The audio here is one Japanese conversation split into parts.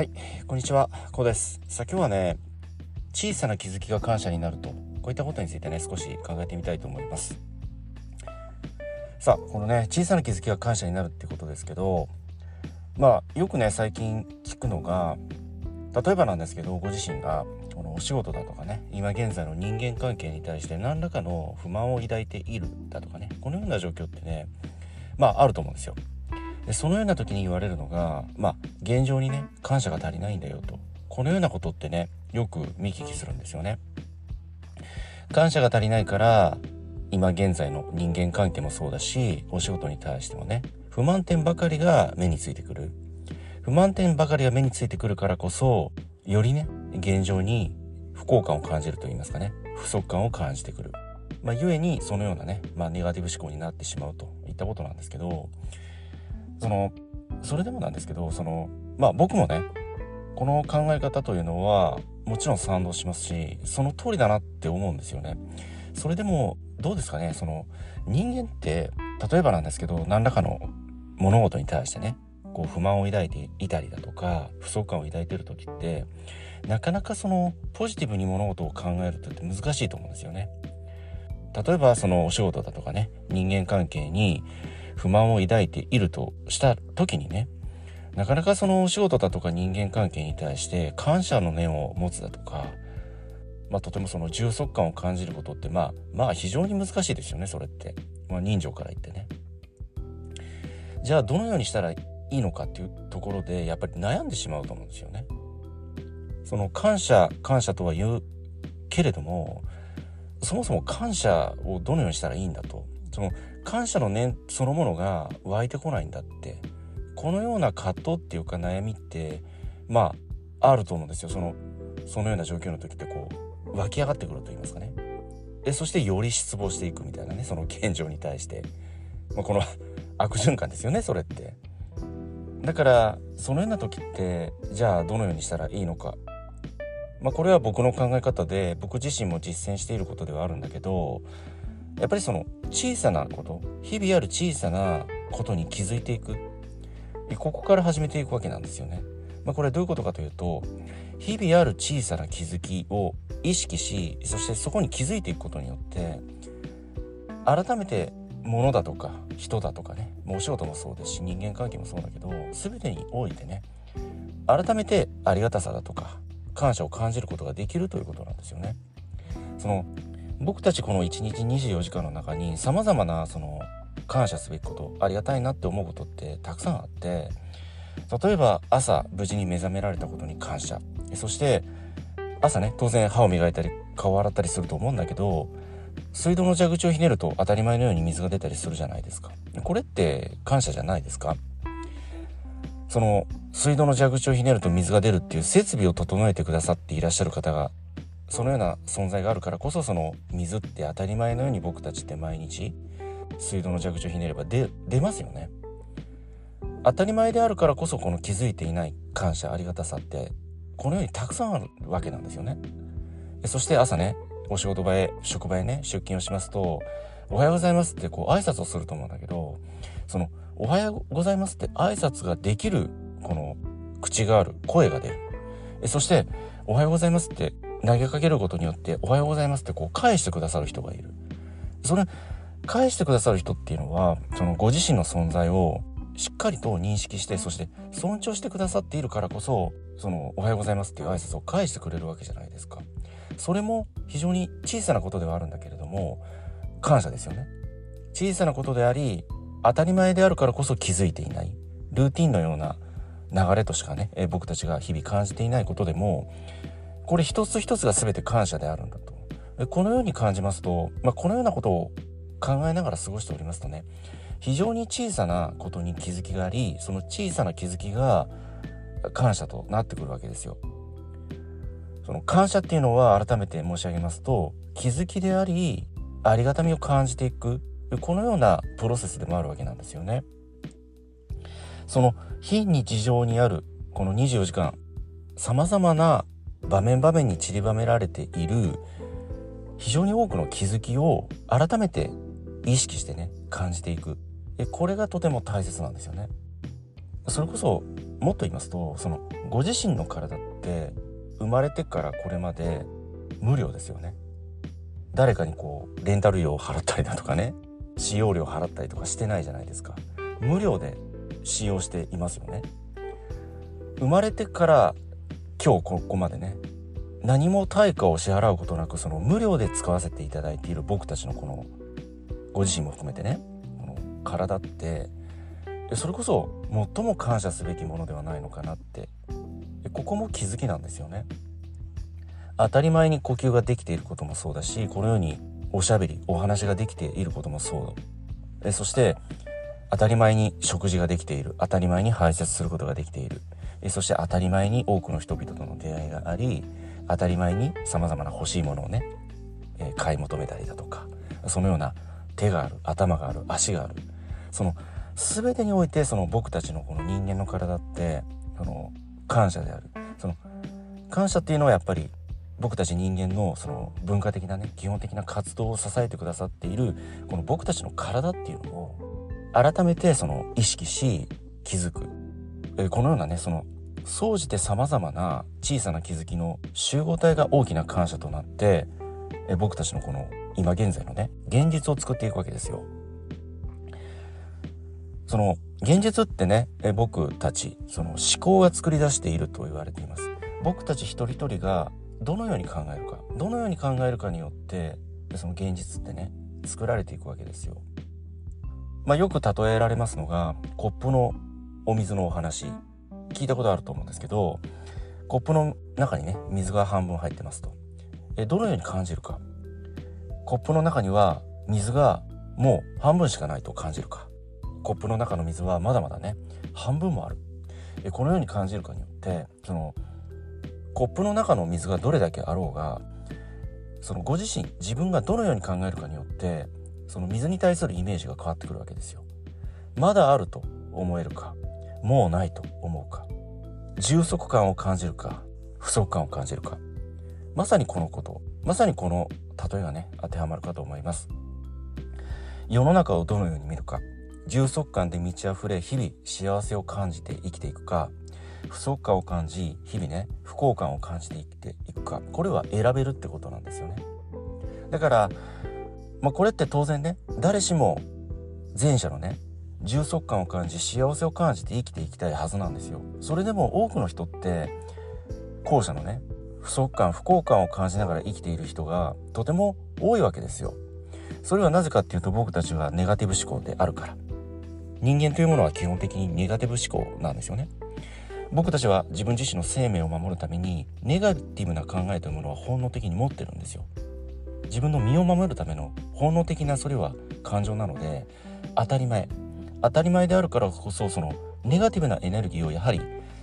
はい、こんにちは、こうです。さあ今日はね、小さな気づきが感謝になると、こういったことについてね、少し考えてみたいと思います。さあ、このね、小さな気づきが感謝になるってことですけど、まあ、よくね、最近聞くのが、例えばなんですけど、ご自身が、このお仕事だとかね、今現在の人間関係に対して何らかの不満を抱いているだとかね、このような状況ってね、まあ、あると思うんですよ。でそのような時に言われるのがまあ現状にね感謝が足りないんだよと。このようなことってねよく見聞きするんですよね。感謝が足りないから今現在の人間関係もそうだしお仕事に対してもね不満点ばかりが目についてくる。不満点ばかりが目についてくるからこそよりね現状に不幸感を感じると言いますかね。不足感を感じてくる。まあ、故にそのようなね、まあ、ネガティブ思考になってしまうといったことなんですけどそのそれでもなんですけどそのまあ僕もねこの考え方というのはもちろん賛同しますしその通りだなって思うんですよね。それでもどうですかねその人間って例えばなんですけど何らかの物事に対してねこう不満を抱いていたりだとか不足感を抱いてる時ってなかなかそのポジティブに物事を考えるって難しいと思うんですよね。例えばそのお仕事だとかね人間関係に不満を抱いているとした時にねなかなかそのお仕事だとか人間関係に対して感謝の念を持つだとか、まあ、とてもその充足感を感じることってまあまあ非常に難しいですよねそれって、まあ、人情から言ってね。じゃあどのようにしたらいいのかっていうところでやっぱり悩んでしまうと思うんですよね。その感謝感謝とは言うけれどもそもそも感謝をどのようにしたらいいんだとその感謝の念そのものが湧いてこないんだって。このような葛藤っていうか悩みってまああると思うんですよ。そのそのような状況の時ってこう湧き上がってくると言いますかね。でそしてより失望していくみたいなねその現状に対して、まあ、この悪循環ですよねそれって。だからそのような時ってじゃあどのようにしたらいいのか。まあこれは僕の考え方で僕自身も実践していることではあるんだけどやっぱりその小さなこと日々ある小さなことに気づいていくここから始めていくわけなんですよね。まあ、これどういうことかというと日々ある小さな気づきを意識しそしてそこに気づいていくことによって改めて物だとか人だとかねもうお仕事もそうですし人間関係もそうだけど全てにおいてね改めてありがたさだとか感謝を感じることができるということなんですよね。その僕たちこの1日24時間の中にさまざまなその感謝すべきことありがたいなって思うことってたくさんあって例えば朝無事に目覚められたことに感謝。そして朝ね当然歯を磨いたり顔を洗ったりすると思うんだけど水道の蛇口をひねると当たり前のように水が出たりするじゃないですか。これって感謝じゃないですか。その水道の蛇口をひねると水が出るっていう設備を整えてくださっていらっしゃる方がそのような存在があるからこそその水って当たり前のように僕たちって毎日水道の蛇口をひねれば出出ますよね。当たり前であるからこそこの気づいていない感謝ありがたさってこのようにたくさんあるわけなんですよね。そして朝ねお仕事場へ職場へね出勤をしますと「おはようございます」ってこう挨拶をすると思うんだけどその「おはようございます」って挨拶ができるこの口がある声が出るそして「おはようございます」って投げかけることによって「おはようございます」ってこう返してくださる人がいる。それ返してくださる人っていうのはそのご自身の存在をしっかりと認識してそして尊重してくださっているからこそその「おはようございます」っていう挨拶を返してくれるわけじゃないですか。それも非常に小さなことではあるんだけれども感謝ですよね。小さなことであり当たり前であるからこそ気づいていないルーティンのような流れとしかね、僕たちが日々感じていないことでもこれ一つ一つが全て感謝であるんだと。このように感じますと、まあ、このようなことを考えながら過ごしておりますとね非常に小さなことに気づきがありその小さな気づきが感謝となってくるわけですよ。その感謝っていうのは改めて申し上げますと気づきでありありがたみを感じていくこのようなプロセスでもあるわけなんですよね。その非日常にあるこの24時間さまざまな場面場面に散りばめられている非常に多くの気づきを改めて意識してね感じていく。これがとても大切なんですよね。それこそもっと言いますとそのご自身の体って生まれてからこれまで無料ですよね。誰かにこうレンタル料を払ったりだとかね使用料払ったりとかしてないじゃないですか。無料で使用していますよね。生まれてから今日ここまでね何も対価を支払うことなくその無料で使わせていただいている僕たちのこのご自身も含めてねこの体ってそれこそ最も感謝すべきものではないのかなってここも気づきなんですよね。当たり前に呼吸ができていることもそうだしこのようにおしゃべりお話ができていることもそう。そして当たり前に食事ができている。当たり前に排泄することができている。そして当たり前に多くの人々との出会いがあり当たり前にさまざまな欲しいものをね、え買い求めたりだとかそのような手がある頭がある足がある。その全てにおいてその僕たちのこの人間の体ってその感謝である。その感謝っていうのはやっぱり僕たち人間のその文化的なね基本的な活動を支えてくださっているこの僕たちの体っていうのを改めてその意識し気づく、えこのようなねその総じて様々な小さな気づきの集合体が大きな感謝となってえ僕たちのこの今現在のね現実を作っていくわけですよ。その現実ってねえ僕たちその思考が作り出していると言われています僕たち一人一人がどのように考えるかどのように考えるかによってその現実ってね作られていくわけですよまあ、よく例えられますのがコップのお水のお話聞いたことあると思うんですけどコップの中にね水が半分入ってますと。えどのように感じるか？コップの中には水がもう半分しかないと感じるか。コップの中の水はまだまだね半分もある。えこのように感じるかによってそのコップの中の水がどれだけあろうがそのご自身自分がどのように考えるかによってその水に対するイメージが変わってくるわけですよ。まだあると思えるか。もうないと思うか？充足感を感じるか？不足感を感じるか？まさにこのこと。まさにこの例えがね当てはまるかと思います。世の中をどのように見るか？充足感で満ち溢れ日々幸せを感じて生きていくか？不足感を感じ日々ね不幸感を感じて生きていくか？これは選べるってことなんですよね。だから、まあ、これって当然ね誰しも前者のね充足感を感じ幸せを感じて生きていきたいはずなんですよ。それでも多くの人って後者のね不足感不幸感を感じながら生きている人がとても多いわけですよ。それはなぜかっていうと僕たちはネガティブ思考であるから。人間というものは基本的にネガティブ思考なんですよね。僕たちは自分自身の生命を守るためにネガティブな考えというものは本能的に持ってるんですよ。自分の身を守るための本能的なそれは感情なので当たり前。当たり前であるからこそそのネガティブなエネルギーをやはり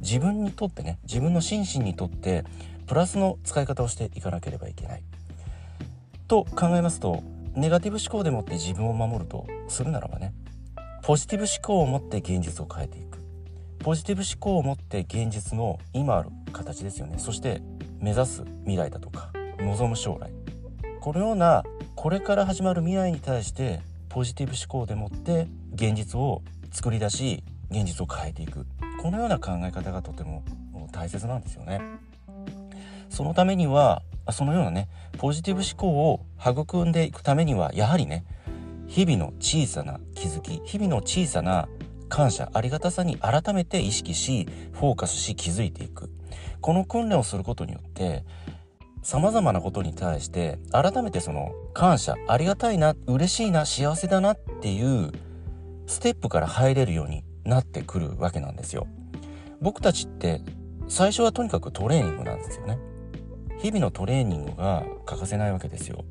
自分にとってね自分の心身にとってプラスの使い方をしていかなければいけない。と考えますとネガティブ思考でもって自分を守るとするならばねポジティブ思考を持って現実を変えていく。ポジティブ思考を持って現実の今ある形ですよね。そして目指す未来だとか望む将来。このようなこれから始まる未来に対してポジティブ思考でもって現実を作り出し現実を変えていくこのような考え方がとても大切なんですよね。そのためにはそのようなねポジティブ思考を育んでいくためにはやはりね日々の小さな気づき日々の小さな感謝ありがたさに改めて意識しフォーカスし気づいていくこの訓練をすることによって様々なことに対して改めてその感謝ありがたいな嬉しいな幸せだなっていうステップから入れるようになってくるわけなんですよ。僕たちって最初はとにかくトレーニングなんですよね。日々のトレーニングが欠かせないわけですよ。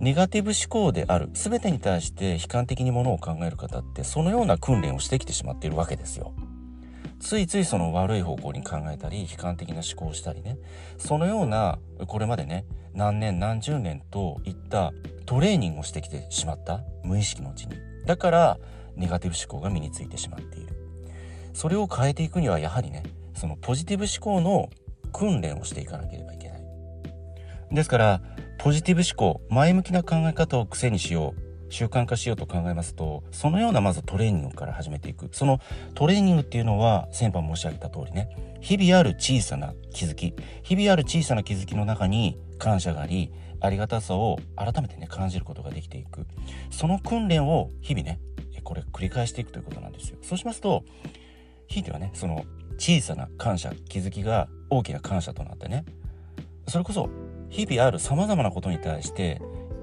ネガティブ思考である全てに対して悲観的にものを考える方ってそのような訓練をしてきてしまっているわけですよ。ついついその悪い方向に考えたり悲観的な思考をしたりね。そのようなこれまでね何年何十年といったトレーニングをしてきてしまった無意識のうちに。だからネガティブ思考が身についてしまっている。それを変えていくにはやはりねそのポジティブ思考の訓練をしていかなければいけない。ですからポジティブ思考前向きな考え方を癖にしよう。習慣化しようと考えますとそのようなまずトレーニングから始めていく。そのトレーニングっていうのは先般申し上げた通りね。日々ある小さな気づき。日々ある小さな気づきの中に感謝がありありがたさを改めてね感じることができていく。その訓練を日々ねこれ繰り返していくということなんですよ。そうしますとひいてはねその小さな感謝気づきが大きな感謝となってねそれこそ日々ある様々なことに対して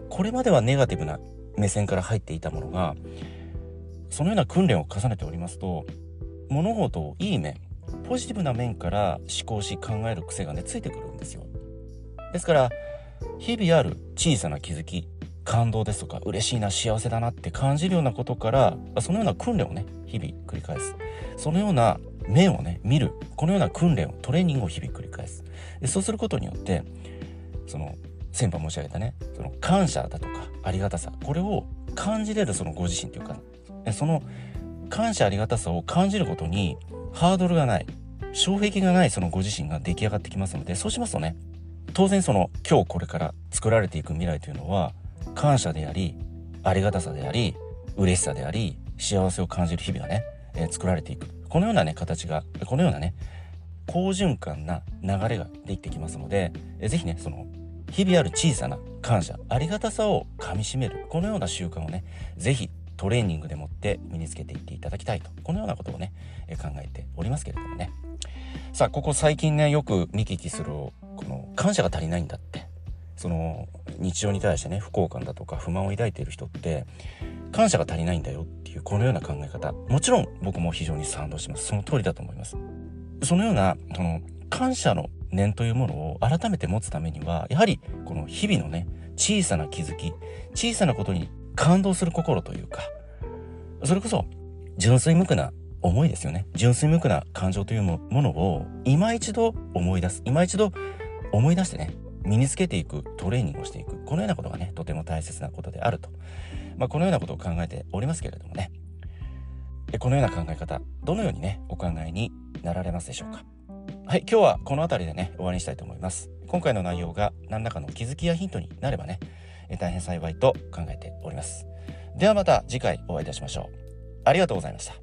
これまではネガティブな目線から入っていたものがそのような訓練を重ねておりますと物事をいい面ポジティブな面から思考し考える癖がねついてくるんですよ。ですから日々ある小さな気づき感動ですとか嬉しいな幸せだなって感じるようなことからそのような訓練をね日々繰り返す。そのような面をね見る。このような訓練をトレーニングを日々繰り返す。でそうすることによってその先般申し上げたねその感謝だとかありがたさ。これを感じれるそのご自身というかその感謝ありがたさを感じることにハードルがない障壁がないそのご自身が出来上がってきますのでそうしますとね当然その今日これから作られていく未来というのは感謝でありありがたさであり嬉しさであり幸せを感じる日々がね、えー、作られていく。このようなね形がこのようなね好循環な流れができてきますので、えー、ぜひねその日々ある小さな感謝ありがたさをかみしめるこのような習慣をね是非トレーニングでもって身につけていっていただきたいとこのようなことをね、考えておりますけれどもね。さあここ最近ねよく見聞きするこの感謝が足りないんだって。その日常に対してね不幸感だとか不満を抱いている人って感謝が足りないんだよっていうこのような考え方。もちろん僕も非常に賛同します。その通りだと思います。そのようなその感謝の念というものを改めて持つためには、やはりこの日々のね、小さな気づき、小さなことに感動する心というか、それこそ純粋無垢な思いですよね。純粋無垢な感情というものを今一度思い出す。今一度思い出してね、身につけていく、トレーニングをしていく。このようなことがね、とても大切なことであると。まあ、このようなことを考えておりますけれどもね。このような考え方、どのようにね、お考えになられますでしょうか？はい今日はこの辺りでね終わりにしたいと思います。今回の内容が何らかの気づきやヒントになればね大変幸いと考えております。ではまた次回お会いいたしましょう。ありがとうございました。